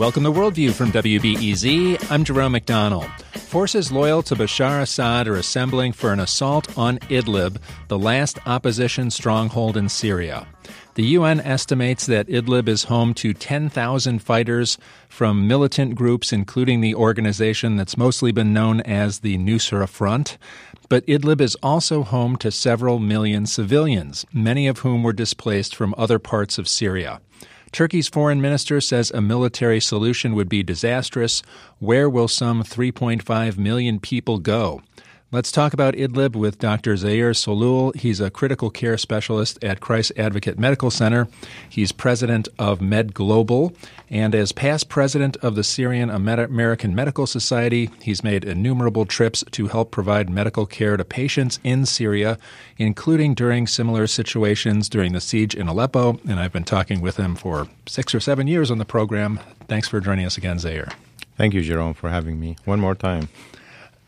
Welcome to Worldview from WBEZ. I'm Jerome McDonnell. Forces loyal to Bashar Assad are assembling for an assault on Idlib, the last opposition stronghold in Syria. The UN estimates that Idlib is home to 10,000 fighters from militant groups, including the organization that's mostly been known as the Nusra Front. But Idlib is also home to several million civilians, many of whom were displaced from other parts of Syria. Turkey's foreign minister says a military solution would be disastrous. Where will some 3.5 million people go? Let's talk about Idlib with Dr. Zaher Sahloul. He's a critical care specialist at Christ Advocate Medical Center. He's president of Med Global, and as past president of the Syrian American Medical Society, he's made innumerable trips to help provide medical care to patients in Syria, including during similar situations during the siege in Aleppo. And I've been talking with him for six or seven years on the program. Thanks for joining us again, Zair. Thank you, Jerome, for having me one more time.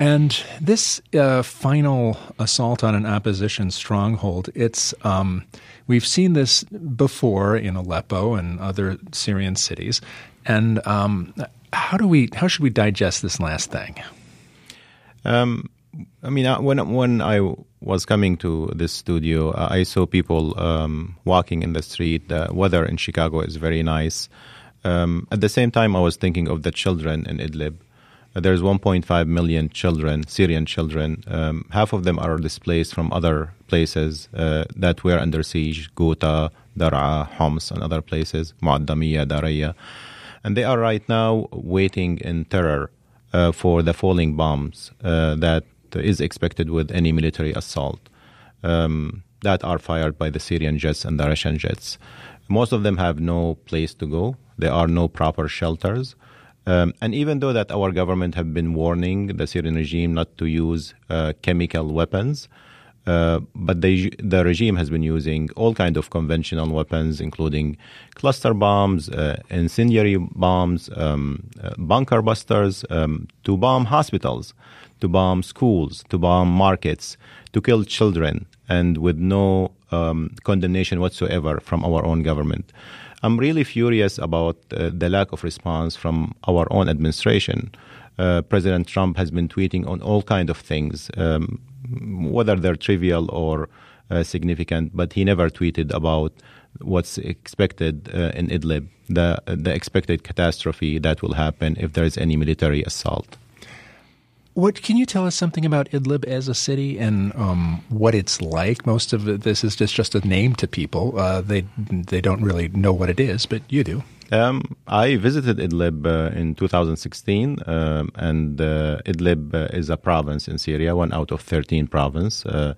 And this uh, final assault on an opposition stronghold, it's um, we've seen this before in Aleppo and other Syrian cities. And um, how do we how should we digest this last thing? Um, I mean, uh, when when I was coming to this studio, uh, I saw people um, walking in the street. The weather in Chicago is very nice. Um, at the same time, I was thinking of the children in Idlib there's 1.5 million children, Syrian children. Um, half of them are displaced from other places uh, that were under siege, Ghouta, Dar'a, Homs, and other places, Mu'addamiya, Daraya. And they are right now waiting in terror uh, for the falling bombs uh, that is expected with any military assault um, that are fired by the Syrian jets and the Russian jets. Most of them have no place to go. There are no proper shelters. Um, and even though that our government have been warning the Syrian regime not to use uh, chemical weapons, uh, but the regime has been using all kind of conventional weapons, including cluster bombs, uh, incendiary bombs, um, uh, bunker busters, um, to bomb hospitals, to bomb schools, to bomb markets, to kill children, and with no um, condemnation whatsoever from our own government. I'm really furious about uh, the lack of response from our own administration. Uh, President Trump has been tweeting on all kind of things, um, whether they're trivial or uh, significant, but he never tweeted about what's expected uh, in Idlib, the the expected catastrophe that will happen if there is any military assault. What can you tell us something about Idlib as a city and um, what it's like? Most of this is just just a name to people. Uh, they they don't really know what it is, but you do. Um, I visited Idlib uh, in 2016, um, and uh, Idlib uh, is a province in Syria, one out of 13 provinces. Uh,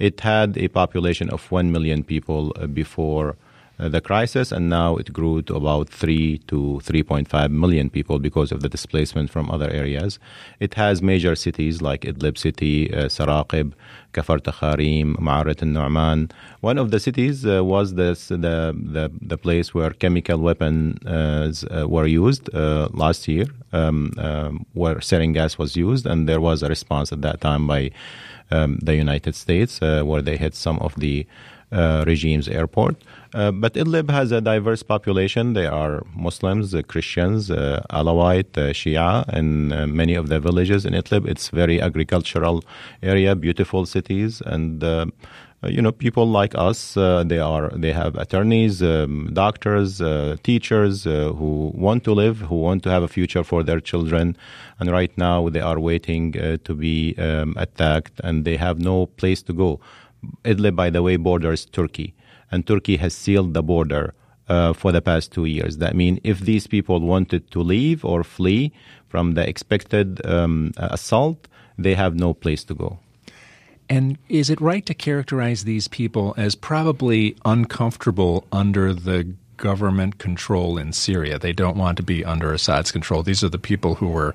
it had a population of 1 million people uh, before the crisis, and now it grew to about 3 to 3.5 million people because of the displacement from other areas. It has major cities like Idlib city, uh, Saraqib, Kafar Takharim, Ma'arat al-Nu'man. One of the cities uh, was this, the, the, the place where chemical weapons uh, were used uh, last year, um, um, where sarin gas was used, and there was a response at that time by um, the United States, uh, where they hit some of the uh, regime's airport. Uh, but Idlib has a diverse population. There are Muslims, uh, Christians, uh, Alawite, uh, Shia, and uh, many of the villages in Idlib. It's very agricultural area, beautiful cities, and you know people like us. they are they have attorneys, um, doctors, teachers who want to live, who want to have a future for their children, and right now they are waiting to be um, attacked, and they have no place to go. Idlib, by the way, borders Turkey, and Turkey has sealed the border uh, for the past two years. That means if these people wanted to leave or flee from the expected um, assault, they have no place to go. And is it right to characterize these people as probably uncomfortable under the government control in Syria? They don't want to be under Assad's control. These are the people who were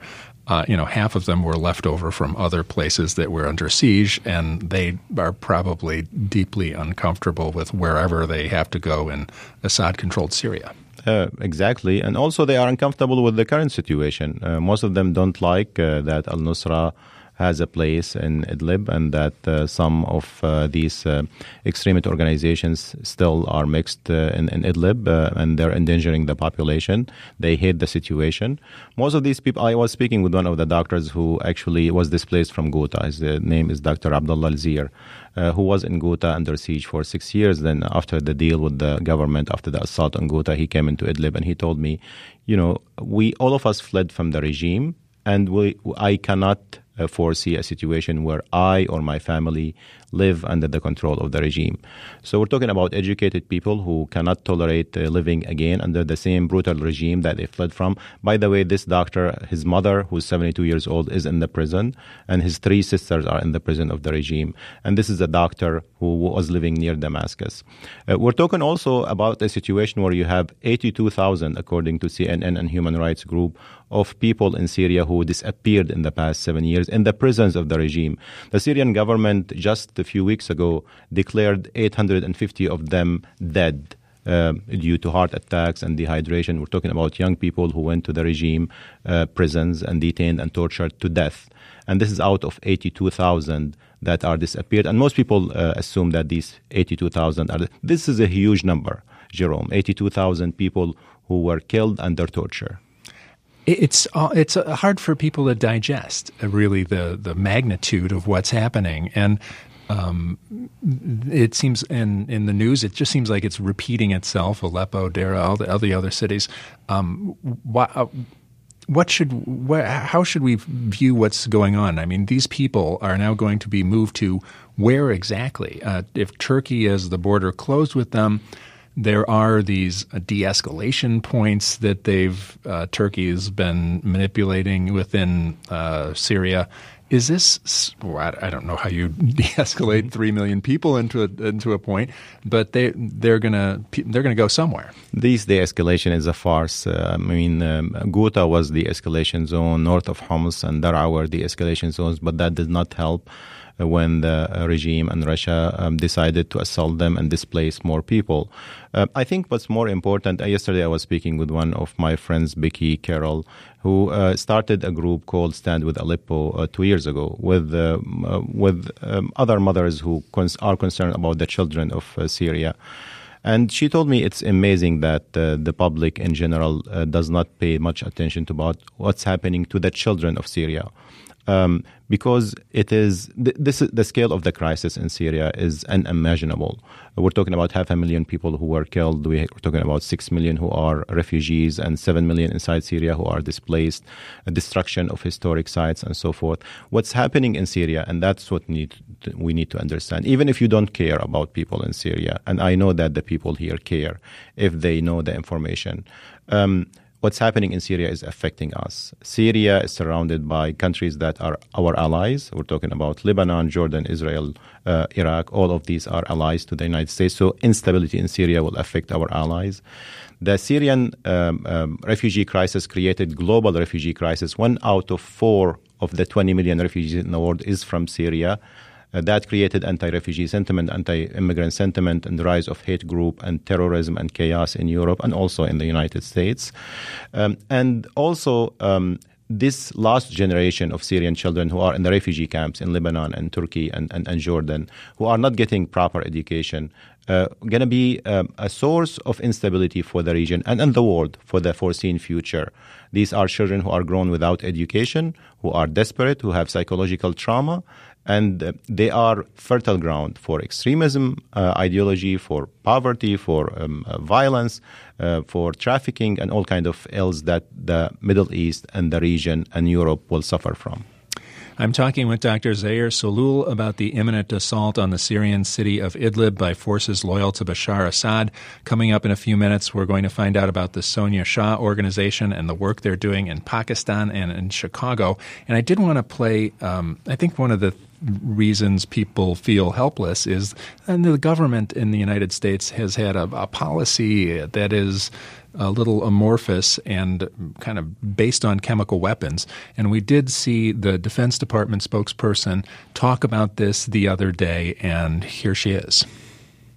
uh, you know, half of them were left over from other places that were under siege, and they are probably deeply uncomfortable with wherever they have to go in Assad controlled Syria. Uh, exactly. And also, they are uncomfortable with the current situation. Uh, most of them don't like uh, that al Nusra has a place in Idlib, and that uh, some of uh, these uh, extremist organizations still are mixed in, in, Idlib, and they're endangering the population. They hate the situation. Most of these people, I was speaking with one of the doctors who actually was displaced from Ghouta. His name is Dr. Abdullah Alzir. Uh, who was in Ghouta under siege for six years. Then, after the deal with the government, after the assault on Ghouta, he came into Idlib and he told me, you know, we all of us fled from the regime, and we I cannot foresee a situation where I or my family live under the control of the regime. So we're talking about educated people who cannot tolerate uh, living again under the same brutal regime that they fled from. By the way, this doctor, his mother, who's 72 years old, is in the prison, and his three sisters are in the prison of the regime. And this is a doctor who was living near Damascus. Uh, we're talking also about a situation where you have 82,000, according to CNN and Human Rights Group, of people in Syria who disappeared in the past seven years in the prisons of the regime. The Syrian government just a few weeks ago declared 850 of them dead. Uh, due to heart attacks and dehydration. We're talking about young people who went to the regime uh, prisons and detained and tortured to death. And this is out of 82,000 that are disappeared. And most people uh, assume that these 82,000 are. This is a huge number, Jerome. 82,000 people who were killed under torture it's uh, it's uh, hard for people to digest uh, really the the magnitude of what's happening. And um, it seems in in the news it just seems like it's repeating itself Aleppo Deraa all the, all the other cities. Um, uh, what should wh- how should we view what's going on? I mean these people are now going to be moved to where exactly? Uh, if Turkey has the border closed with them there are these uh, de-escalation points that they've uh, Turkey has been manipulating within uh, Syria. Is this? Well, I don't know how you de-escalate three million people into a, into a point, but they they're gonna they're gonna go somewhere. This de-escalation is a farce. Uh, I mean, um, Ghouta was the escalation zone north of Homs, and Daraa were the escalation zones, but that did not help when the regime and Russia um, decided to assault them and displace more people. Uh, I think what's more important, uh, yesterday I was speaking with one of my friends, Becky Carroll, who uh, started a group called Stand with Aleppo uh, two years ago with, uh, uh, with um, other mothers who cons- are concerned about the children of Syria. And she told me it's amazing that uh, the public in general uh, does not pay much attention to about what's happening to the children of Syria um, because it is this is, the scale of the crisis in Syria is unimaginable. We're talking about half a million people who were killed. We're talking about six million who are refugees and seven million inside Syria who are displaced. destruction of historic sites and so forth. What's happening in Syria, and that's what need we need to understand. Even if you don't care about people in Syria, and I know that the people here care if they know the information. Um, what's happening in Syria is affecting us. Syria is surrounded by countries that are our allies. We're talking about Lebanon, Jordan, Israel, uh, Iraq. All of these are allies to the United States. So instability in Syria will affect our allies. The Syrian um, um, refugee crisis created global refugee crisis. One out of four of the 20 million refugees in the world is from Syria. Uh, that created anti-refugee sentiment, anti-immigrant sentiment, and the rise of hate group and terrorism and chaos in Europe and also in the United States. Um, and also, um, this last generation of Syrian children who are in the refugee camps in Lebanon and Turkey and, and, and Jordan, who are not getting proper education, uh, going to be um, a source of instability for the region and, and the world for the foreseen future. These are children who are grown without education, who are desperate, who have psychological trauma, and uh, they are fertile ground for extremism uh, ideology, for poverty, for um, uh, violence, uh, for trafficking, and all kind of ills that the Middle East and the region and Europe will suffer from. I'm talking with Dr. Zaher Sahloul about the imminent assault on the Syrian city of Idlib by forces loyal to Bashar Assad. Coming up in a few minutes, we're going to find out about the Sonia Shah organization and the work they're doing in Pakistan and in Chicago. And I did want to play, um, I think one of the reasons people feel helpless is and the government in the United States has had a, a policy that is a little amorphous and kind of based on chemical weapons. And we did see the Defense Department spokesperson talk about this the other day, and here she is.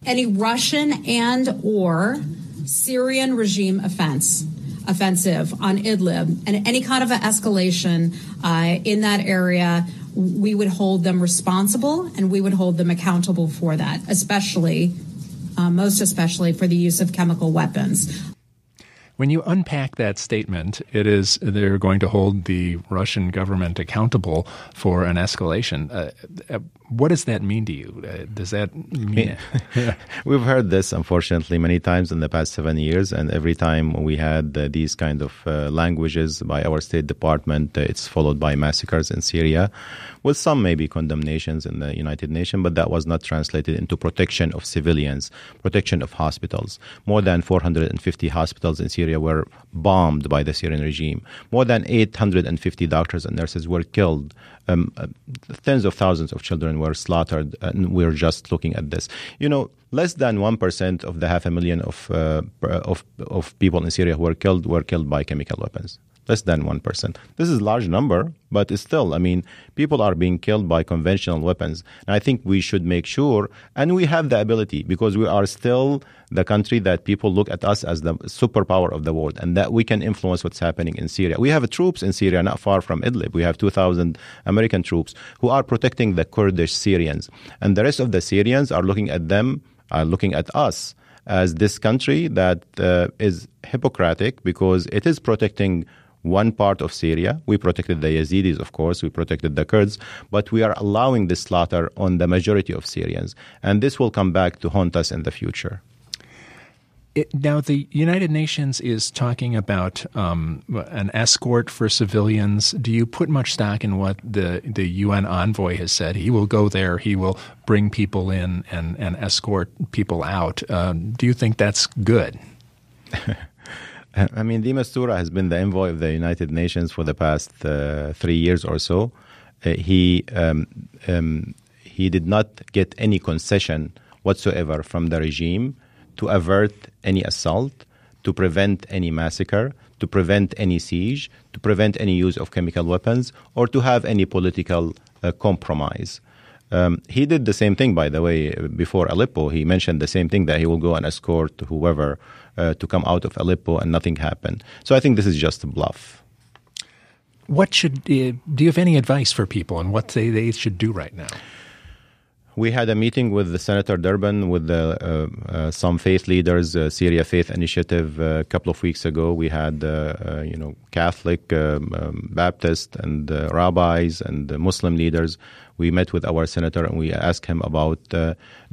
Any Russian and or Syrian regime offense offensive on Idlib and any kind of an escalation uh, in that area we would hold them responsible and we would hold them accountable for that, especially, uh, most especially for the use of chemical weapons. When you unpack that statement, it is they're going to hold the Russian government accountable for an escalation. Uh, uh what does that mean to you? Uh, does that mean? We've heard this, unfortunately, many times in the past seven years, and every time we had uh, these kind of uh, languages by our State Department, uh, it's followed by massacres in Syria, with some maybe condemnations in the United Nations, but that was not translated into protection of civilians, protection of hospitals. More than 450 hospitals in Syria were bombed by the Syrian regime. More than 850 doctors and nurses were killed um, uh, tens of thousands of children were slaughtered, and we're just looking at this. You know, less than one percent of the half a million of uh, of of people in Syria who were killed were killed by chemical weapons less than 1%. This is a large number, but still, I mean, people are being killed by conventional weapons. And I think we should make sure, and we have the ability because we are still the country that people look at us as the superpower of the world and that we can influence what's happening in Syria. We have troops in Syria not far from Idlib. We have 2,000 American troops who are protecting the Kurdish Syrians. And the rest of the Syrians are looking at them, are looking at us as this country that uh, is Hippocratic because it is protecting one part of Syria. We protected the Yazidis, of course, we protected the Kurds, but we are allowing this slaughter on the majority of Syrians. And this will come back to haunt us in the future. It, now, the United Nations is talking about um, an escort for civilians. Do you put much stock in what the, the UN envoy has said? He will go there, he will bring people in and, and escort people out. Um, do you think that's good? I mean, de Mistura has been the envoy of the United Nations for the past uh, three years or so. Uh, he um, um, he did not get any concession whatsoever from the regime to avert any assault, to prevent any massacre, to prevent any siege, to prevent any use of chemical weapons, or to have any political uh, compromise. Um, he did the same thing, by the way, before Aleppo. He mentioned the same thing that he will go and escort whoever uh, to come out of Aleppo, and nothing happened. So I think this is just a bluff. What should uh, do you have any advice for people on what they, they should do right now? We had a meeting with the Senator Durbin with the, uh, uh, some faith leaders, uh, Syria Faith Initiative, uh, a couple of weeks ago. We had, uh, uh, you know, Catholic, um, um, Baptist, and rabbis and Muslim leaders. We met with our senator and we asked him about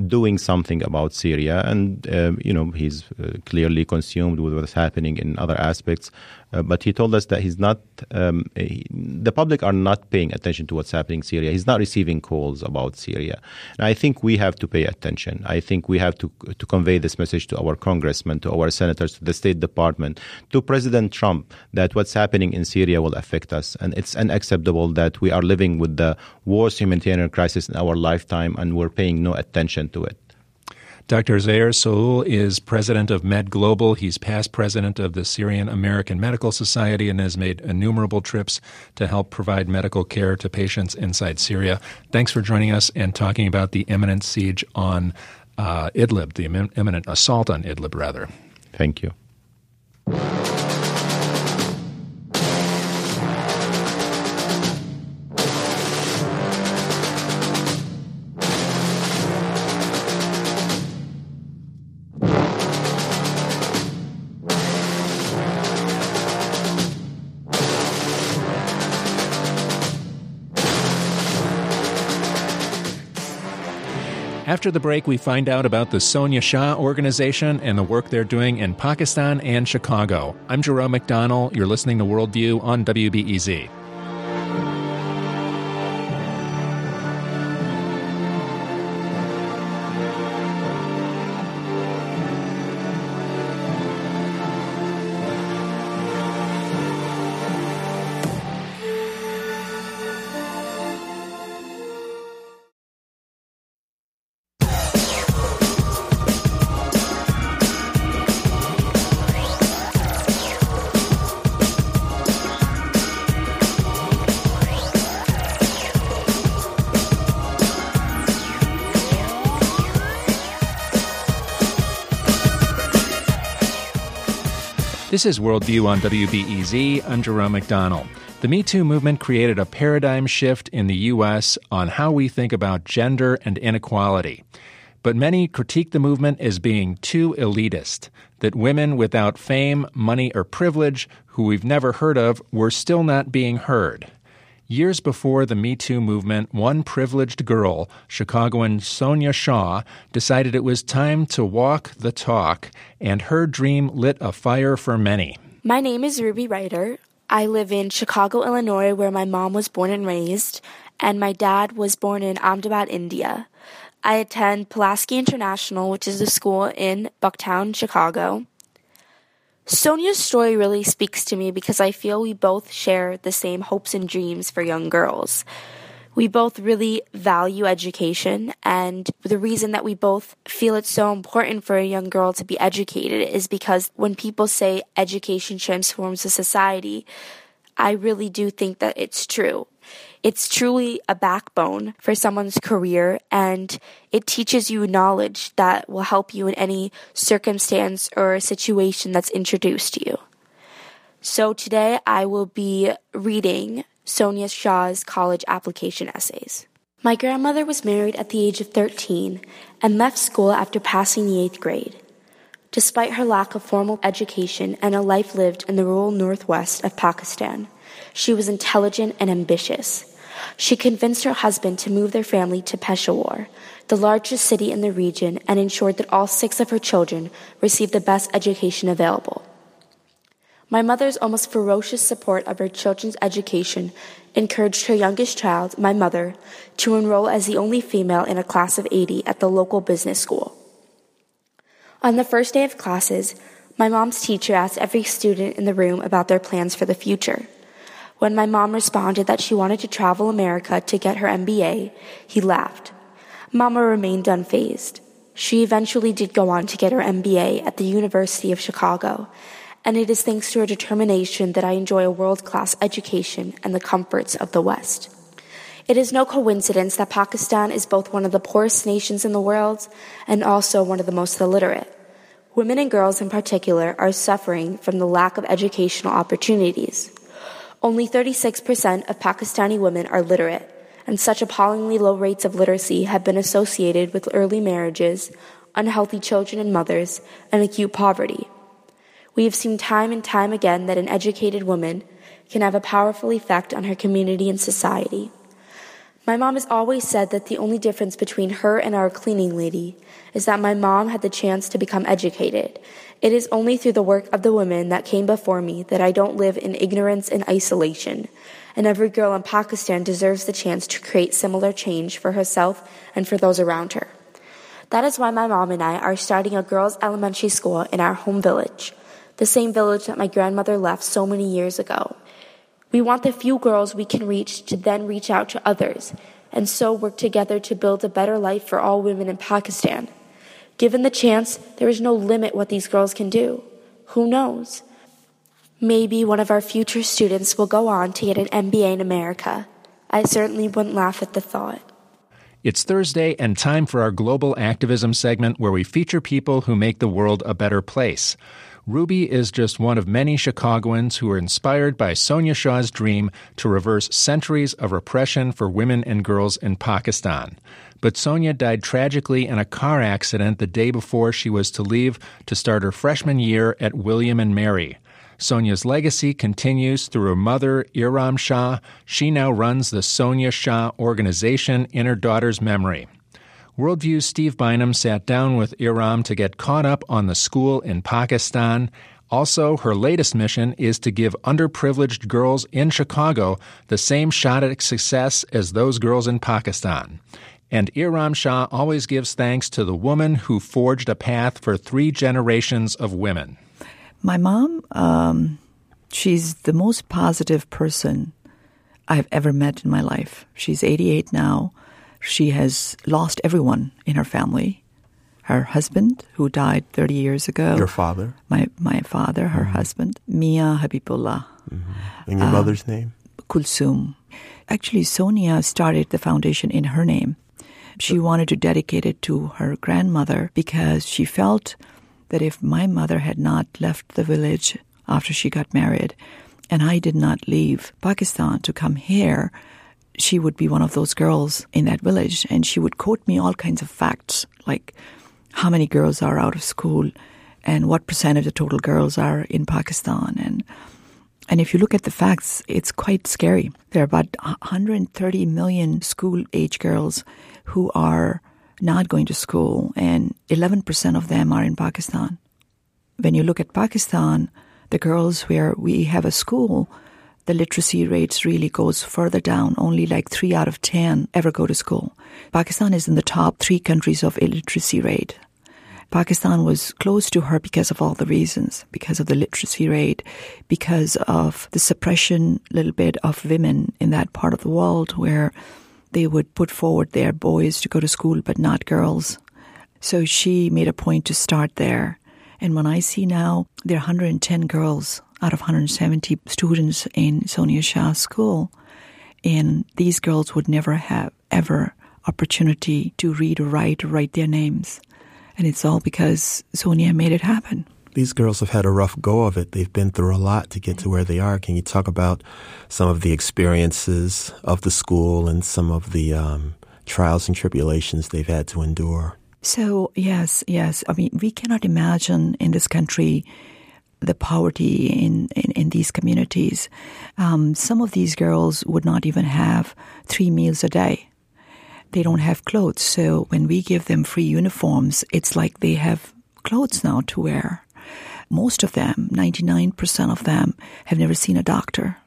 doing something about Syria, and you know, he's clearly consumed with what's happening in other aspects. Uh, but he told us that he's not, um, he, the public are not paying attention to what's happening in Syria. He's not receiving calls about Syria. And I think we have to pay attention. I think we have to, to convey this message to our congressmen, to our senators, to the State Department, to President Trump, that what's happening in Syria will affect us. And it's unacceptable that we are living with the worst humanitarian crisis in our lifetime and we're paying no attention to it. Dr. Zaher Sahloul is president of Med Global. He's past president of the Syrian American Medical Society and has made innumerable trips to help provide medical care to patients inside Syria. Thanks for joining us and talking about the imminent siege on uh, Idlib, the imminent assault on Idlib, rather. Thank you. After the break, we find out about the Sonia Shah organization and the work they're doing in Pakistan and Chicago. I'm Jerome McDonnell. You're listening to Worldview on WBEZ. This is Worldview on WBEZ. I'm Jerome McDonnell. The Me Too movement created a paradigm shift in the U.S. on how we think about gender and inequality. But many critique the movement as being too elitist, that women without fame, money, or privilege, who we've never heard of, were still not being heard. Years before the Me Too movement, one privileged girl, Chicagoan Sonia Shah, decided it was time to walk the talk, and her dream lit a fire for many. My name is Ruby Ryder. I live in Chicago, Illinois, where my mom was born and raised, and my dad was born in Ahmedabad, India. I attend Pulaski International, which is a school in Bucktown, Chicago. Sonia's story really speaks to me because I feel we both share the same hopes and dreams for young girls we both really value education and the reason that we both feel it's so important for a young girl to be educated is because when people say education transforms a society, I really do think that it's true. It's truly a backbone for someone's career and it teaches you knowledge that will help you in any circumstance or situation that's introduced to you. So today I will be reading Sonia Shah's college application essays. My grandmother was married at the age of 13 and left school after passing the eighth grade. Despite her lack of formal education and a life lived in the rural northwest of Pakistan, she was intelligent and ambitious. She convinced her husband to move their family to Peshawar, the largest city in the region, and ensured that all six of her children received the best education available. My mother's almost ferocious support of her children's education encouraged her youngest child, my mother, to enroll as the only female in a class of 80 at the local business school. On the first day of classes, my mom's teacher asked every student in the room about their plans for the future. When my mom responded that she wanted to travel America to get her MBA, he laughed. Mama remained unfazed. She eventually did go on to get her MBA at the University of Chicago and it is thanks to her determination that I enjoy a world class education and the comforts of the West. It is no coincidence that Pakistan is both one of the poorest nations in the world and also one of the most illiterate. Women and girls in particular are suffering from the lack of educational opportunities. Only 36% of Pakistani women are literate, and such appallingly low rates of literacy have been associated with early marriages, unhealthy children and mothers, and acute poverty. We have seen time and time again that an educated woman can have a powerful effect on her community and society. My mom has always said that the only difference between her and our cleaning lady is that my mom had the chance to become educated. It is only through the work of the women that came before me that I don't live in ignorance and isolation. And every girl in Pakistan deserves the chance to create similar change for herself and for those around her. That is why my mom and I are starting a girls' elementary school in our home village the same village that my grandmother left so many years ago. We want the few girls we can reach to then reach out to others, and so work together to build a better life for all women in Pakistan. Given the chance, there is no limit what these girls can do. Who knows? Maybe one of our future students will go on to get an MBA in America. I certainly wouldn't laugh at the thought. It's Thursday and time for our global activism segment where we feature people who make the world a better place. Ruby is just one of many Chicagoans who were inspired by Sonia Shah's dream to reverse centuries of repression for women and girls in Pakistan. But Sonia died tragically in a car accident the day before she was to leave to start her freshman year at William and Mary. Sonia's legacy continues through her mother, Iram Shah. She now runs the Sonia Shah organization in her daughter's memory. Worldview's Steve Bynum sat down with Iram to get caught up on the school in Pakistan. Also, her latest mission is to give underprivileged girls in Chicago the same shot at success as those girls in Pakistan. And Iram Shah always gives thanks to the woman who forged a path for three generations of women. My mom, um, she's the most positive person I've ever met in my life. She's 88 now. She has lost everyone in her family. Her husband, who died 30 years ago. Your father? My, my father, her mm-hmm. husband, Mia Habibullah. Mm-hmm. And your uh, mother's name? Kulsum. Actually, Sonia started the foundation in her name. She wanted to dedicate it to her grandmother because she felt that if my mother had not left the village after she got married and I did not leave Pakistan to come here, she would be one of those girls in that village and she would quote me all kinds of facts like how many girls are out of school and what percent of the total girls are in Pakistan and and if you look at the facts, it's quite scary. There are about 130 million school age girls who are not going to school, and 11% of them are in Pakistan. When you look at Pakistan, the girls where we have a school, the literacy rates really goes further down. Only like three out of 10 ever go to school. Pakistan is in the top three countries of illiteracy rate. Pakistan was close to her because of all the reasons, because of the literacy rate, because of the suppression a little bit of women in that part of the world where they would put forward their boys to go to school but not girls. So she made a point to start there. And when I see now there are 110 girls out of 170 students in Sonia Shah's school, and these girls would never have ever opportunity to read or write or write their names. And it's all because Sonia made it happen. These girls have had a rough go of it. They've been through a lot to get to where they are. Can you talk about some of the experiences of the school and some of the um, trials and tribulations they've had to endure? So, yes, yes. I mean, we cannot imagine in this country the poverty in, in, in these communities. Um, some of these girls would not even have three meals a day they don't have clothes. So when we give them free uniforms, it's like they have clothes now to wear. Most of them, 99% of them, have never seen a doctor.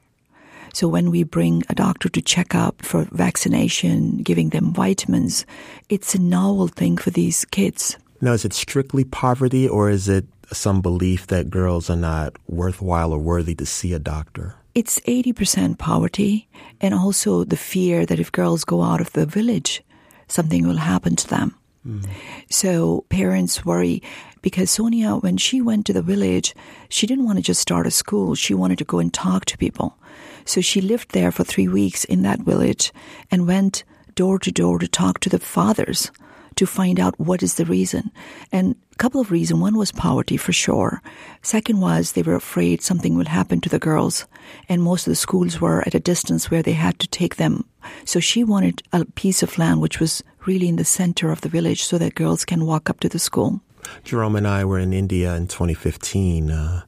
So when we bring a doctor to check up for vaccination, giving them vitamins, it's a novel thing for these kids. Now, is it strictly poverty or is it some belief that girls are not worthwhile or worthy to see a doctor? it's 80% poverty and also the fear that if girls go out of the village, something will happen to them. Mm. So parents worry because Sonia, when she went to the village, she didn't want to just start a school. She wanted to go and talk to people. So she lived there for three weeks in that village and went door to door to talk to the fathers to find out what is the reason. And a couple of reasons. One was poverty for sure. Second was they were afraid something would happen to the girls. And most of the schools were at a distance where they had to take them. So she wanted a piece of land which was really in the center of the village so that girls can walk up to the school. Jerome and I were in India in 2015. Uh,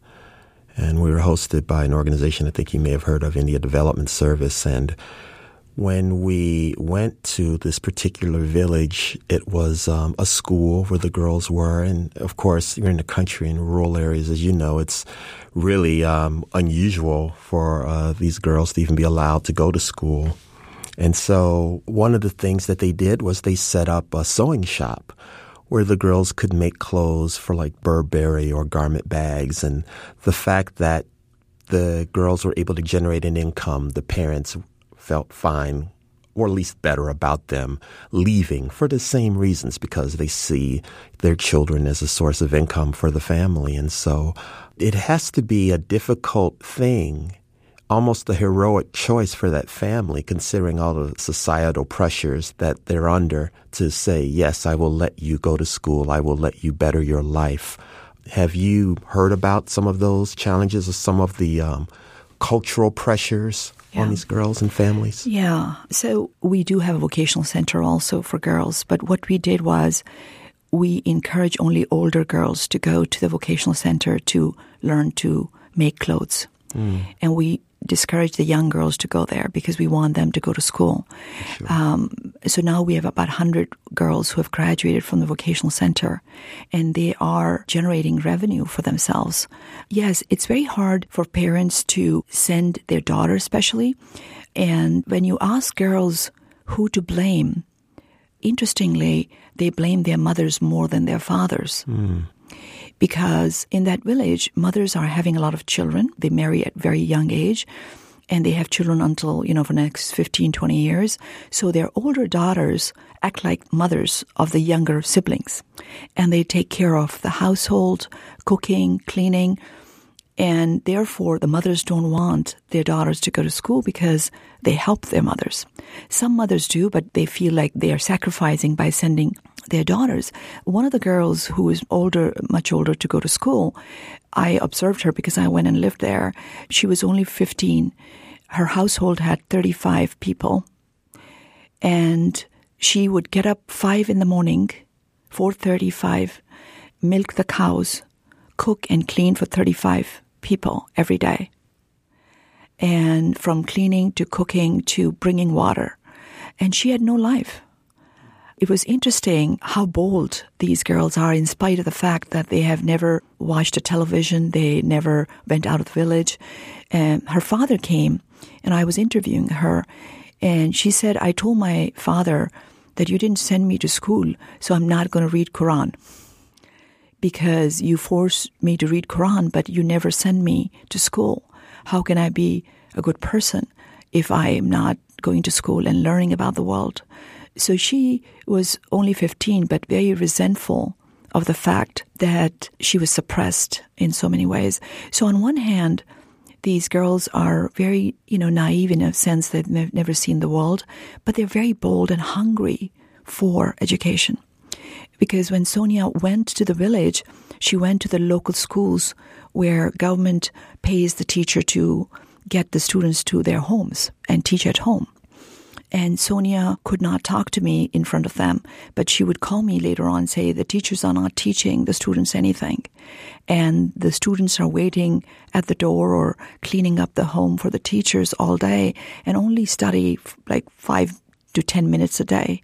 and we were hosted by an organization I think you may have heard of, India Development Service. And when we went to this particular village, it was um, a school where the girls were. And of course, you're in the country in rural areas, as you know, it's really um, unusual for uh, these girls to even be allowed to go to school. And so one of the things that they did was they set up a sewing shop where the girls could make clothes for like Burberry or garment bags. And the fact that the girls were able to generate an income, the parents felt fine or at least better about them leaving for the same reasons because they see their children as a source of income for the family. And so it has to be a difficult thing, almost a heroic choice for that family, considering all the societal pressures that they're under to say, yes, I will let you go to school. I will let you better your life. Have you heard about some of those challenges or some of the um, cultural pressures yeah. on these girls and families? Yeah. So we do have a vocational center also for girls, but what we did was we encourage only older girls to go to the vocational center to learn to make clothes. Mm. And we discourage the young girls to go there because we want them to go to school. Sure. Um, so now we have about 100 girls who have graduated from the vocational center and they are generating revenue for themselves. Yes, it's very hard for parents to send their daughters, especially. And when you ask girls who to blame, interestingly, they blame their mothers more than their fathers. Mm because in that village, mothers are having a lot of children. They marry at very young age and they have children until, you know, for the next 15, 20 years. So their older daughters act like mothers of the younger siblings and they take care of the household, cooking, cleaning. And therefore, the mothers don't want their daughters to go to school because they help their mothers. Some mothers do, but they feel like they are sacrificing by sending their daughters. One of the girls who was older, much older to go to school, I observed her because I went and lived there. She was only 15. Her household had 35 people. And she would get up 5 in the morning, 4:35, milk the cows, cook and clean for 35 people every day. And from cleaning to cooking to bringing water. And she had no life. It was interesting how bold these girls are, in spite of the fact that they have never watched a television, they never went out of the village. And her father came, and I was interviewing her, and she said, I told my father that you didn't send me to school, so I'm not going to read Quran. Because you forced me to read Quran, but you never send me to school. How can I be a good person if I am not going to school and learning about the world? So she was only 15, but very resentful of the fact that she was suppressed in so many ways. So on one hand, these girls are very, you know, naive in a sense that they've never seen the world, but they're very bold and hungry for education. Because when Sonia went to the village, she went to the local schools where government pays the teacher to get the students to their homes and teach at home. And Sonia could not talk to me in front of them, but she would call me later on and say, The teachers are not teaching the students anything. And the students are waiting at the door or cleaning up the home for the teachers all day and only study like five to 10 minutes a day.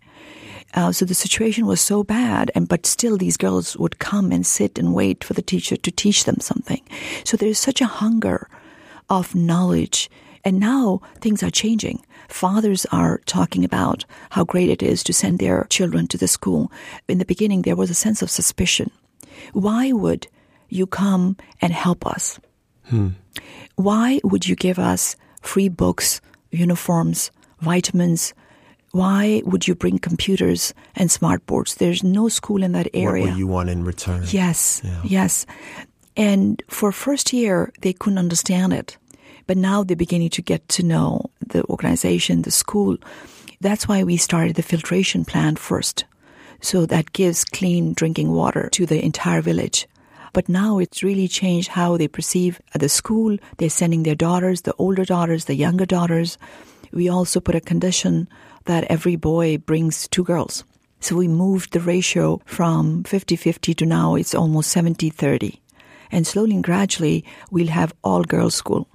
Uh, so the situation was so bad, and but still these girls would come and sit and wait for the teacher to teach them something. So there's such a hunger of knowledge, and now things are changing fathers are talking about how great it is to send their children to the school. In the beginning, there was a sense of suspicion. Why would you come and help us? Hmm. Why would you give us free books, uniforms, vitamins? Why would you bring computers and smart boards? There's no school in that area. What will you want in return? Yes, Yeah. yes. And for first year, they couldn't understand it. But now they're beginning to get to know the organization, the school. That's why we started the filtration plant first. So that gives clean drinking water to the entire village. But now it's really changed how they perceive the school. They're sending their daughters, the older daughters, the younger daughters. We also put a condition that every boy brings two girls. So we moved the ratio from 50 50 to now it's almost 70 30. And slowly and gradually, we'll have all girls school.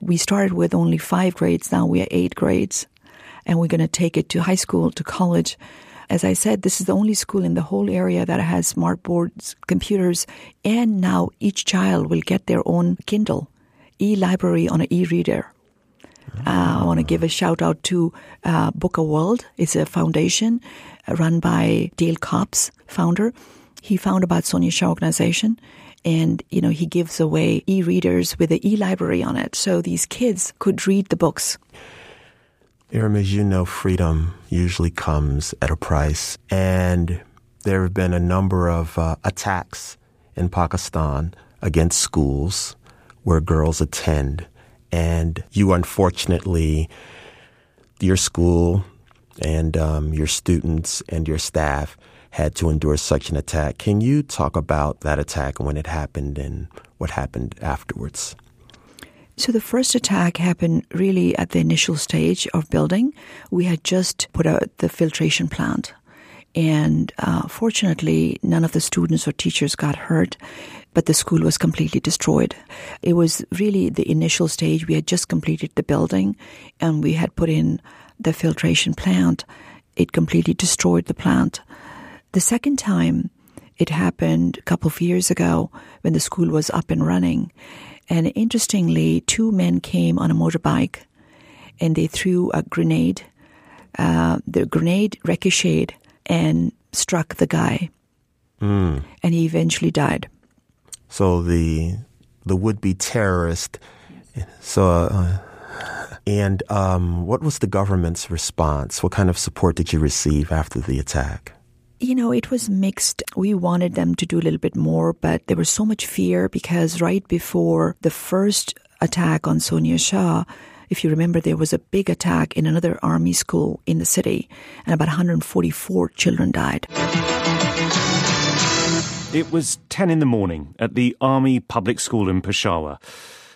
We started with only five grades, now we are eight grades. And we're going to take it to high school, to college. As I said, this is the only school in the whole area that has smart boards, computers, and now each child will get their own Kindle, e library on an e reader. Uh, I want to give a shout out to uh, Book a World. It's a foundation uh, run by Dale Copps, founder. He found about Sonia Shah organization, and you know he gives away e-readers with the e-library on it, so these kids could read the books. Iram, as you know, freedom usually comes at a price. And there have been a number of uh, attacks in Pakistan against schools where girls attend. And you, unfortunately, your school and um, your students and your staff had to endure such an attack. Can you talk about that attack and when it happened and what happened afterwards? So the first attack happened really at the initial stage of building. We had just put out the filtration plant. And uh, fortunately, none of the students or teachers got hurt, but the school was completely destroyed. It was really the initial stage. We had just completed the building and we had put in the filtration plant. It completely destroyed the plant. The second time it happened a couple of years ago when the school was up and running. And interestingly, two men came on a motorbike and they threw a grenade. Uh, the grenade ricocheted and struck the guy, Mm. and he eventually died. So the the would be terrorist. So, uh, and um, what was the government's response? What kind of support did you receive after the attack? You know, it was mixed. We wanted them to do a little bit more, but there was so much fear because right before the first attack on Sonia Shah, if you remember, there was a big attack in another army school in the city, and about 144 children died. It was 10 in the morning at the Army Public School in Peshawar.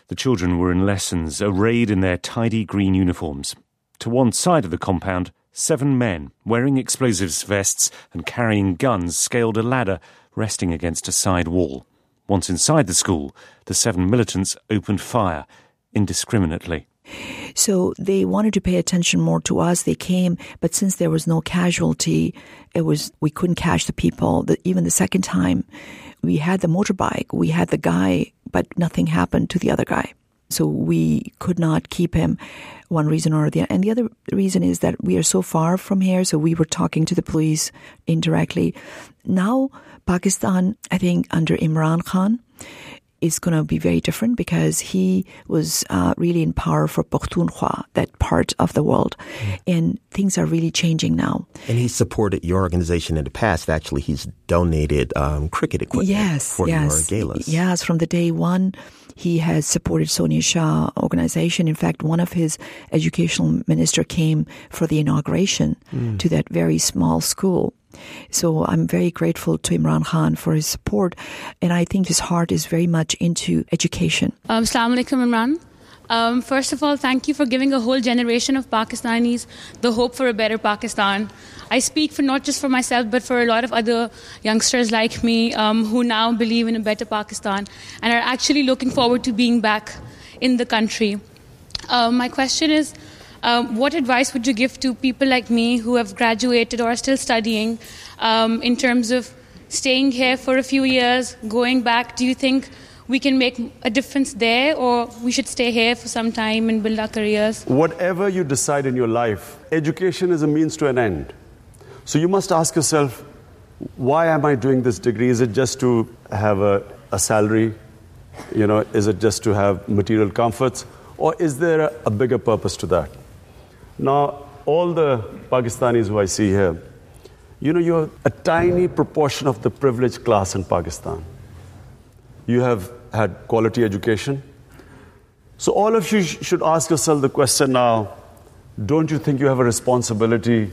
The children were in lessons, arrayed in their tidy green uniforms. To one side of the compound, seven men, wearing explosives vests and carrying guns, scaled a ladder resting against a side wall. Once inside the school, the seven militants opened fire indiscriminately. So they wanted to pay attention more to us. They came, but since there was no casualty, it was we couldn't catch the people. The, even the second time, we had the motorbike, we had the guy, but nothing happened to the other guy. So we could not keep him. One reason or the other. And the other reason is that we are so far from here. So we were talking to the police indirectly. Now, Pakistan, I think under Imran Khan, is going to be very different because he was uh, really in power for Pakhtunkhwa, that part of the world. Mm. And things are really changing now. And he supported your organization in the past. Actually, he's donated um, cricket equipment yes, for yes, your galas. Yes, from the day one, he has supported Sonia Shah organization. In fact, one of his educational minister came for the inauguration mm. to that very small school. So I'm very grateful to Imran Khan for his support, and I think his heart is very much into education. Um, Assalamu alaikum, Imran. Um, first of all, thank you for giving a whole generation of Pakistanis the hope for a better Pakistan. I speak for not just for myself, but for a lot of other youngsters like me um, who now believe in a better Pakistan and are actually looking forward to being back in the country. Uh, my question is um, what advice would you give to people like me who have graduated or are still studying um, in terms of staying here for a few years, going back? Do you think we can make a difference there, or we should stay here for some time and build our careers? Whatever you decide in your life, education is a means to an end. So you must ask yourself, why am I doing this degree? Is it just to have a, a salary? You know, is it just to have material comforts? Or is there a, a bigger purpose to that? Now, all the Pakistanis who I see here, you know, you're a tiny proportion of the privileged class in Pakistan. You have had quality education. So, all of you sh- should ask yourself the question now don't you think you have a responsibility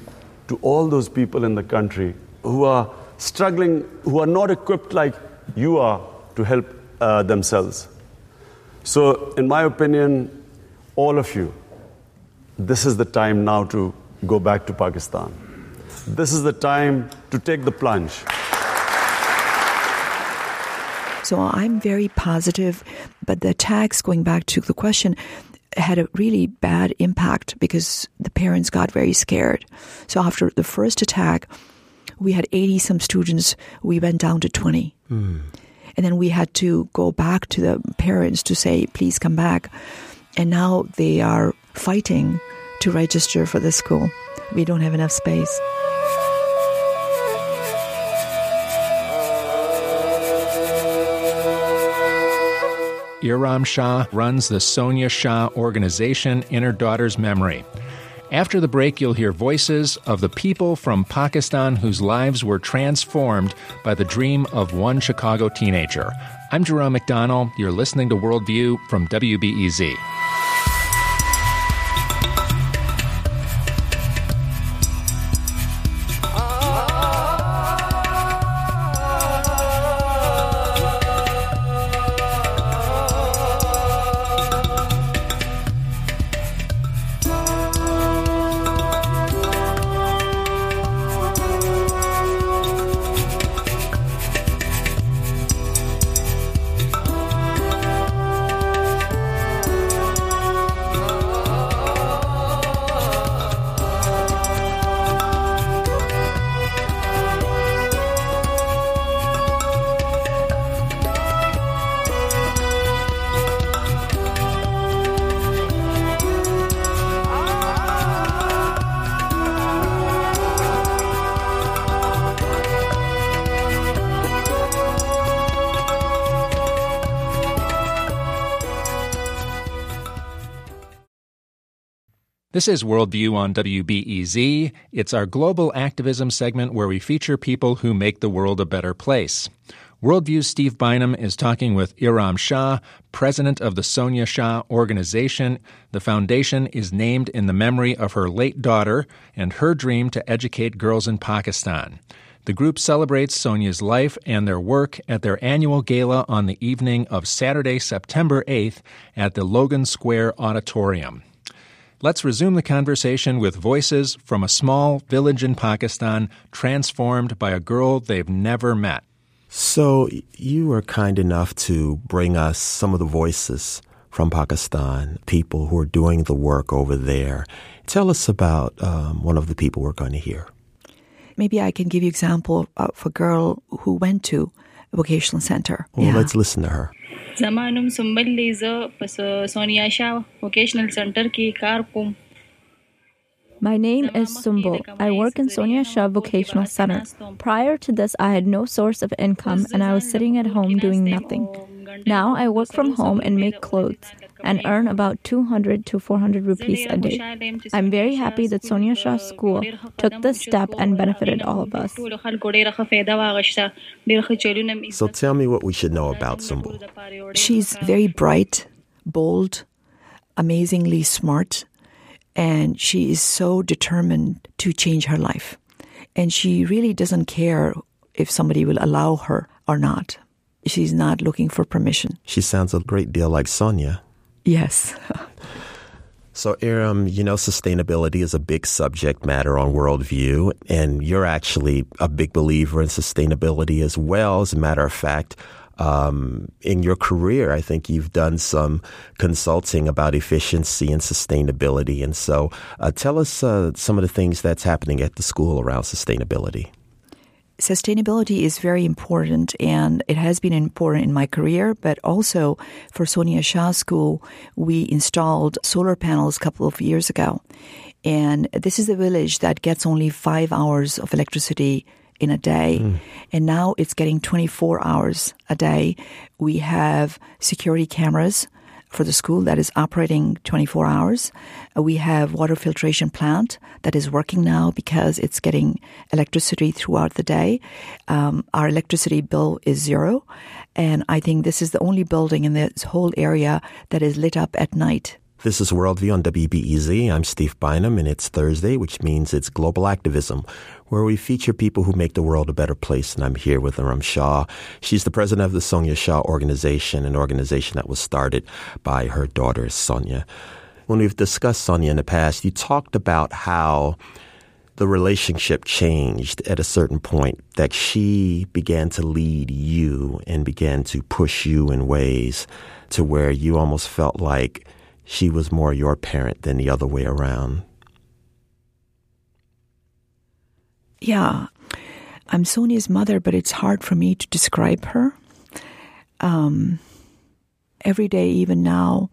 to all those people in the country who are struggling, who are not equipped like you are to help uh, themselves? So, in my opinion, all of you, this is the time now to go back to Pakistan. This is the time to take the plunge. So I'm very positive, but the attacks, going back to the question, had a really bad impact because the parents got very scared. So after the first attack, we had 80 some students, we went down to 20. Mm. And then we had to go back to the parents to say, please come back. And now they are fighting to register for the school. We don't have enough space. Iram Shah runs the Sonia Shah organization in her daughter's memory. After the break, you'll hear voices of the people from Pakistan whose lives were transformed by the dream of one Chicago teenager. I'm Jerome McDonnell. You're listening to Worldview from WBEZ. This is Worldview on WBEZ. It's our global activism segment where we feature people who make the world a better place. Worldview's Steve Bynum is talking with Iram Shah, president of the Sonia Shah organization. The foundation is named in the memory of her late daughter and her dream to educate girls in Pakistan. The group celebrates Sonia's life and their work at their annual gala on the evening of Saturday, September 8th at the Logan Square Auditorium. Let's resume the conversation with voices from a small village in Pakistan transformed by a girl they've never met. So, you were kind enough to bring us some of the voices from Pakistan, people who are doing the work over there. Tell us about um, one of the people we're going to hear maybe I can give you example of a girl who went to a vocational center. Well, yeah. let's listen to her. My name is Sumbul. I work in Sonia Shah Vocational Center. Prior to this, I had no source of income and I was sitting at home doing nothing. Now I work from home and make clothes and earn about 200 to 400 rupees a day. I'm very happy that Sonia Shah School took this step and benefited all of us. So tell me what we should know about Sumbul. She's very bright, bold, amazingly smart, and she is so determined to change her life. And she really doesn't care if somebody will allow her or not. She's not looking for permission. She sounds a great deal like Sonia. Yes. So, Aram, you know, sustainability is a big subject matter on Worldview, and you're actually a big believer in sustainability as well. As a matter of fact, um, in your career, I think you've done some consulting about efficiency and sustainability. And so, uh, tell us uh, some of the things that's happening at the school around sustainability sustainability is very important and it has been important in my career, but also for Sonia Shah School, we installed solar panels a couple of years ago. And this is a village that gets only five hours of electricity in a day. Mm. And now it's getting 24 hours a day. We have security cameras for the school that is operating 24 hours. Uh, we have water filtration plant that is working now because it's getting electricity throughout the day. Um, our electricity bill is zero, and I think this is the only building in this whole area that is lit up at night. This is Worldview on WBEZ. I'm Steve Bynum, and it's Thursday, which means it's global activism, where we feature people who make the world a better place. And I'm here with Iram Shah. She's the president of the Sonia Shah Organization, an organization that was started by her daughter, Sonia. When we've discussed Sonia in the past, you talked about how the relationship changed at a certain point, that she began to lead you and began to push you in ways to where you almost felt like she was more your parent than the other way around. Yeah, I'm Sonia's mother, but it's hard for me to describe her. Um, every day, even now,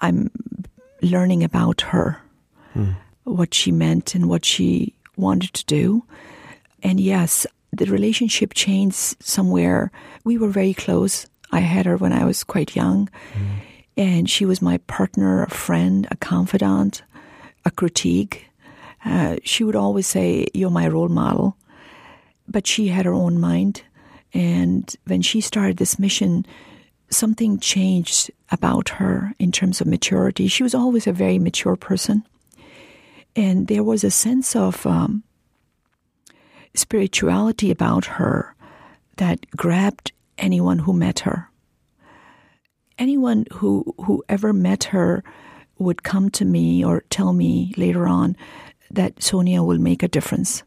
I'm learning about her, mm. what she meant and what she wanted to do. And yes, the relationship changed somewhere. We were very close. I had her when I was quite young. Mm. And she was my partner, a friend, a confidant, a critique. Uh, she would always say, You're my role model. But she had her own mind. And when she started this mission, something changed about her in terms of maturity. She was always a very mature person. And there was a sense of um, spirituality about her that grabbed anyone who met her anyone who who ever met her would come to me or tell me later on that Sonia will make a difference.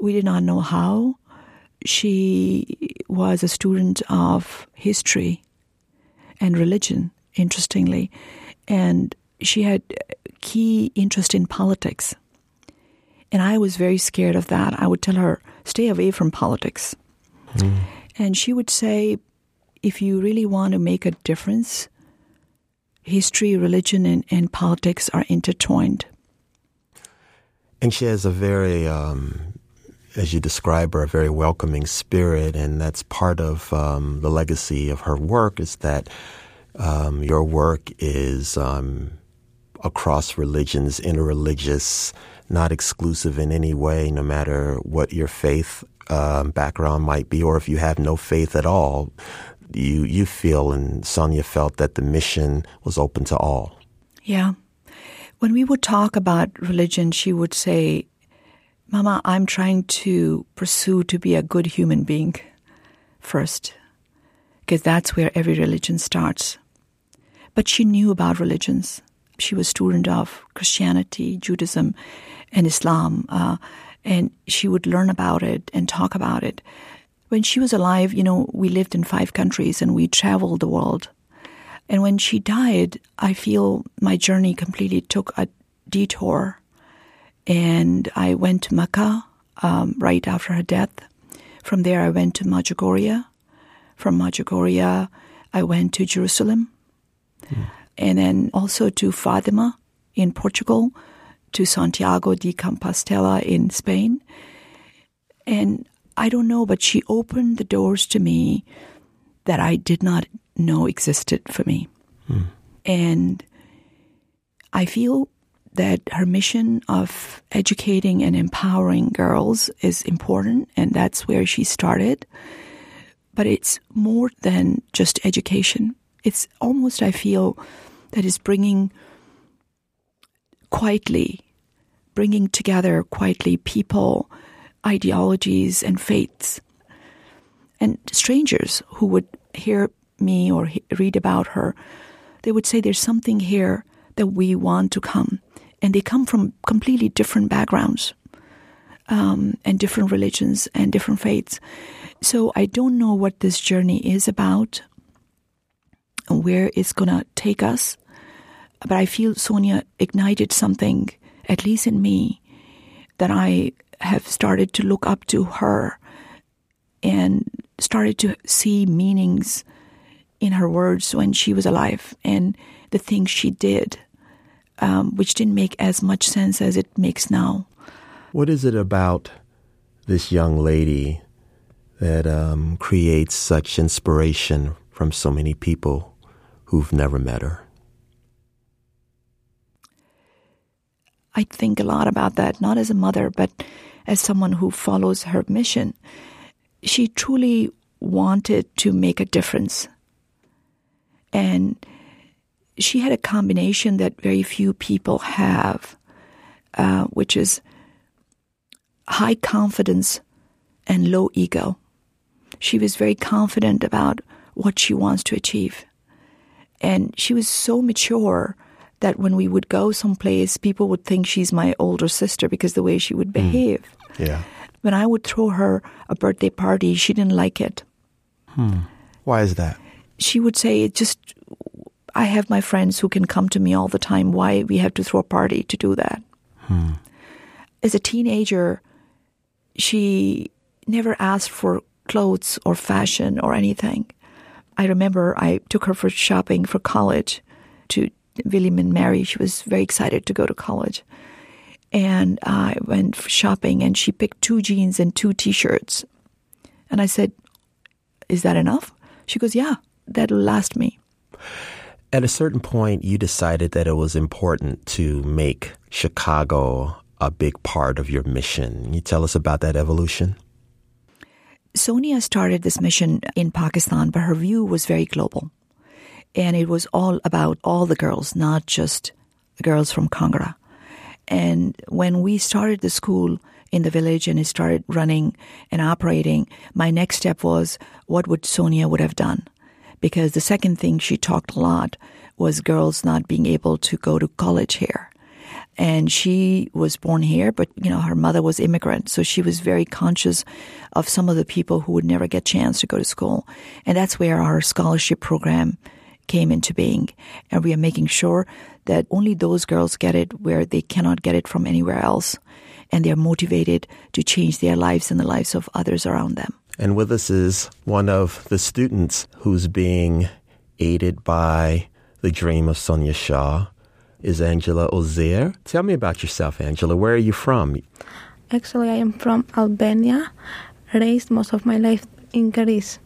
We did not know how. She was a student of history and religion, interestingly, and she had key interest in politics. And I was very scared of that. I would tell her, stay away from politics. Mm. And she would say, if you really want to make a difference, history, religion, and, and politics are intertwined. And she has a very, um, as you describe her, a very welcoming spirit, and that's part of um, the legacy of her work. Is that um, your work is um, across religions, interreligious, not exclusive in any way, no matter what your faith um, background might be, or if you have no faith at all you you feel and Sonia felt that the mission was open to all. Yeah. When we would talk about religion, she would say, Mama, I'm trying to pursue to be a good human being first, because that's where every religion starts. But she knew about religions. She was a student of Christianity, Judaism, and Islam, uh, and she would learn about it and talk about it. When she was alive, you know, we lived in five countries and we traveled the world. And when she died, I feel my journey completely took a detour. And I went to Mecca um, right after her death. From there, I went to Medjugorje. From Medjugorje, I went to Jerusalem. Mm. And then also to Fatima in Portugal, to Santiago de Compostela in Spain. And I don't know, but she opened the doors to me that I did not know existed for me. Hmm. And I feel that her mission of educating and empowering girls is important, and that's where she started. But it's more than just education. It's almost, I feel, that is bringing quietly, bringing together quietly people ideologies and faiths. And strangers who would hear me or he- read about her, they would say there's something here that we want to come. And they come from completely different backgrounds um, and different religions and different faiths. So I don't know what this journey is about and where it's going to take us. But I feel Sonia ignited something, at least in me, that I have started to look up to her and started to see meanings in her words when she was alive and the things she did, um, which didn't make as much sense as it makes now. What is it about this young lady that um, creates such inspiration from so many people who've never met her? I think a lot about that, not as a mother, but as someone who follows her mission. She truly wanted to make a difference. And she had a combination that very few people have, uh, which is high confidence and low ego. She was very confident about what she wants to achieve. And she was so mature that when we would go someplace, people would think she's my older sister because the way she would hmm. behave. Mm. Yeah. When I would throw her a birthday party, she didn't like it. Hmm. Why is that? She would say, "It just, I have my friends who can come to me all the time. Why we have to throw a party to do that?" Hmm. As a teenager, she never asked for clothes or fashion or anything. I remember I took her for shopping for college to William and Mary. She was very excited to go to college. And I went shopping and she picked two jeans and two t shirts. And I said, Is that enough? She goes, Yeah, that'll last me. At a certain point, you decided that it was important to make Chicago a big part of your mission. Can you tell us about that evolution? Sonia started this mission in Pakistan, but her view was very global. And it was all about all the girls, not just the girls from Kangra. And when we started the school in the village and it started running and operating, my next step was what would Sonia would have done? Because the second thing she talked a lot was girls not being able to go to college here. And she was born here, but you know, her mother was immigrant. So she was very conscious of some of the people who would never get chance to go to school. And that's where our scholarship program came into being. And we are making sure that only those girls get it where they cannot get it from anywhere else. And they're motivated to change their lives and the lives of others around them. And with us is one of the students who's being aided by the dream of Sonia Shah, is Angela Ozier. Tell me about yourself, Angela. Where are you from? Actually, I am from Albania, raised most of my life in Greece.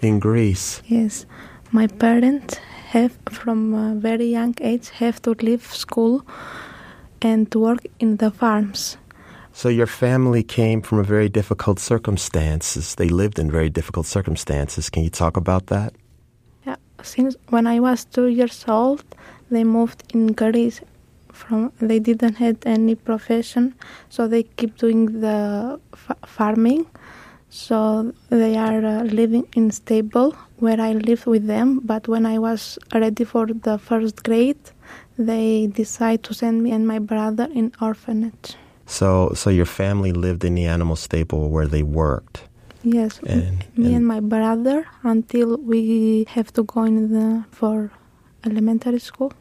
In Greece? Yes my parents have from a very young age have to leave school and work in the farms. So your family came from a very difficult circumstances. They lived in very difficult circumstances. Can you talk about that? Yeah, since when I was two years old, they moved in Greece from they didn't have any profession, so they keep doing the f- farming. So they are uh, living in stable where I lived with them. But when I was ready for the first grade, they decide to send me and my brother in orphanage. So, so your family lived in the animal stable where they worked. Yes, And- me and- and my brother until we have to go in the for elementary school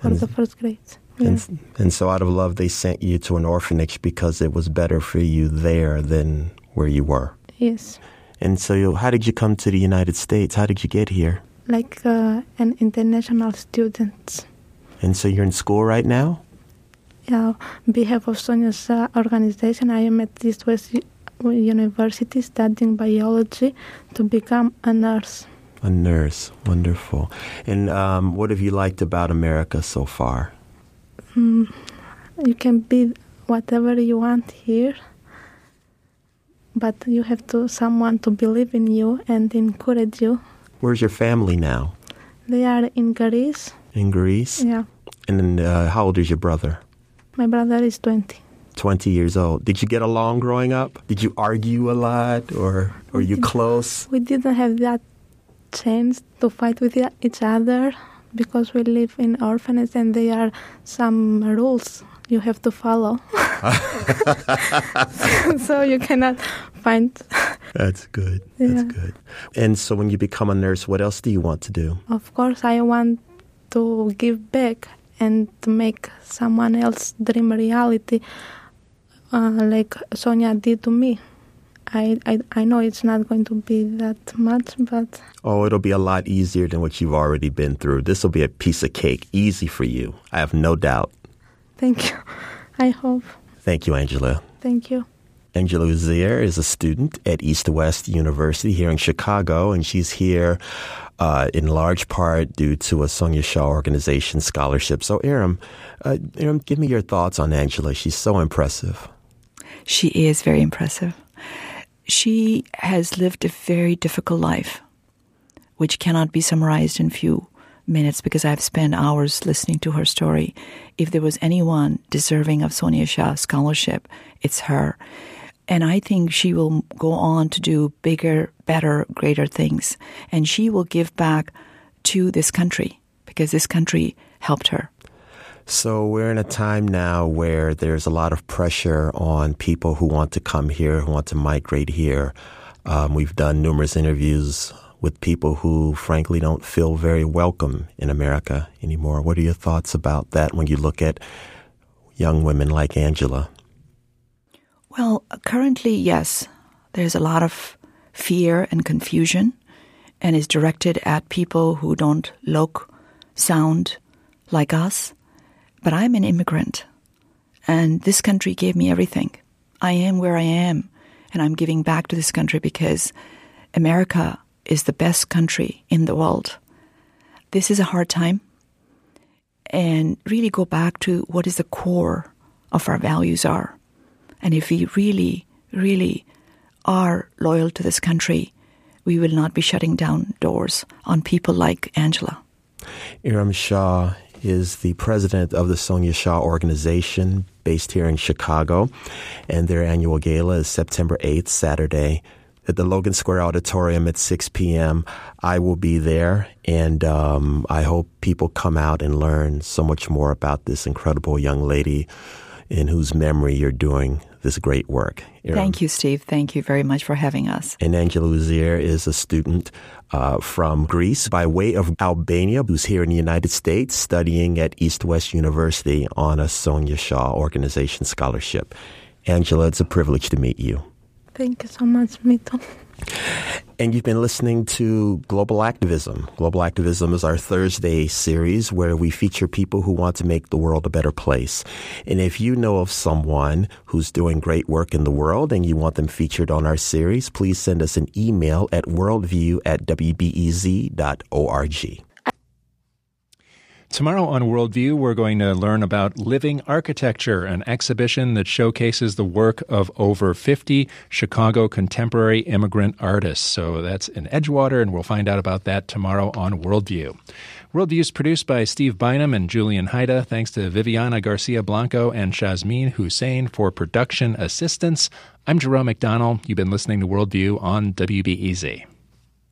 for the first grade. Yeah. And, and so, out of love, they sent you to an orphanage because it was better for you there than where you were. Yes, And so, how did you come to the United States? How did you get here? like uh, an international student. And so, you're in school right now. Yeah, on behalf of Sonia's uh, organization, I am at East West University studying biology to become a nurse. A nurse, wonderful. And um, what have you liked about America so far? Mm, you can be whatever you want here, but you have to someone to believe in you and encourage you. Where's your family now? They are in Greece. In Greece. Yeah, And then, uh, how old is your brother? my brother is twenty. 20 years old. Did you get along growing up? Did you argue a lot or were you close? We didn't have that chance to fight with each other because we live in orphanage and there are some rules you have to follow. so you cannot find. That's good. That's Yeah. good. And so when you become a nurse, what else do you want to do? Of course, I want to give back and to make someone else's dream reality, uh, like Sonia did to me. I, I I know it's not going to be that much, but Oh, it'll be a lot easier than what you've already been through. This will be a piece of cake, easy for you. I have no doubt. Thank you. I hope. Thank you, Angela. Thank you. Angela Uzier is a student at East West University here in Chicago, and she's here uh, in large part due to a Sonia Shah organization scholarship. So, Aram, uh, Aram, give me your thoughts on Angela. She's so impressive. She is very impressive. She has lived a very difficult life, which cannot be summarized in few minutes because I've spent hours listening to her story. If there was anyone deserving of Sonia Shah scholarship, it's her. And I think she will go on to do bigger, better, greater things. And she will give back to this country because this country helped her. So we're in a time now where there's a lot of pressure on people who want to come here, who want to migrate here. Um, we've done numerous interviews with people who, frankly, don't feel very welcome in America anymore. What are your thoughts about that when you look at young women like Angela? Well, currently, yes, there's a lot of fear and confusion, and is directed at people who don't look, sound like us. But I'm an immigrant, and this country gave me everything. I am where I am, and I'm giving back to this country because America is the best country in the world. This is a hard time, and really go back to what is the core of our values are. And if we really, really are loyal to this country, we will not be shutting down doors on people like Angela. Iram Shah is the president of the Sonia Shah organization based here in Chicago, and their annual gala is September 8th, Saturday, at the Logan Square Auditorium at 6 p.m. I will be there, and um, I hope people come out and learn so much more about this incredible young lady in whose memory you're doing this great work. Thank you, Steve. Thank you very much for having us. And Angela Uzier is a student uh, from Greece by way of Albania who's here in the United States studying at East West University on a Sonia Shah Organization scholarship. Angela, it's a privilege to meet you. Thank you so much, Mito. And you've been listening to Global Activism. Global Activism is our Thursday series where we feature people who want to make the world a better place. And if you know of someone who's doing great work in the world and you want them featured on our series, please send us an email at worldview at wbez.org. Tomorrow on Worldview, we're going to learn about Living Architecture, an exhibition that showcases the work of over 50 Chicago contemporary immigrant artists. So that's in Edgewater, and we'll find out about that tomorrow on Worldview. Worldview is produced by Steve Bynum and Julian Hayda. Thanks to Viviana Garcia Blanco and Shazmin Hussein for production assistance. I'm Jerome McDonnell. You've been listening to Worldview on WBEZ.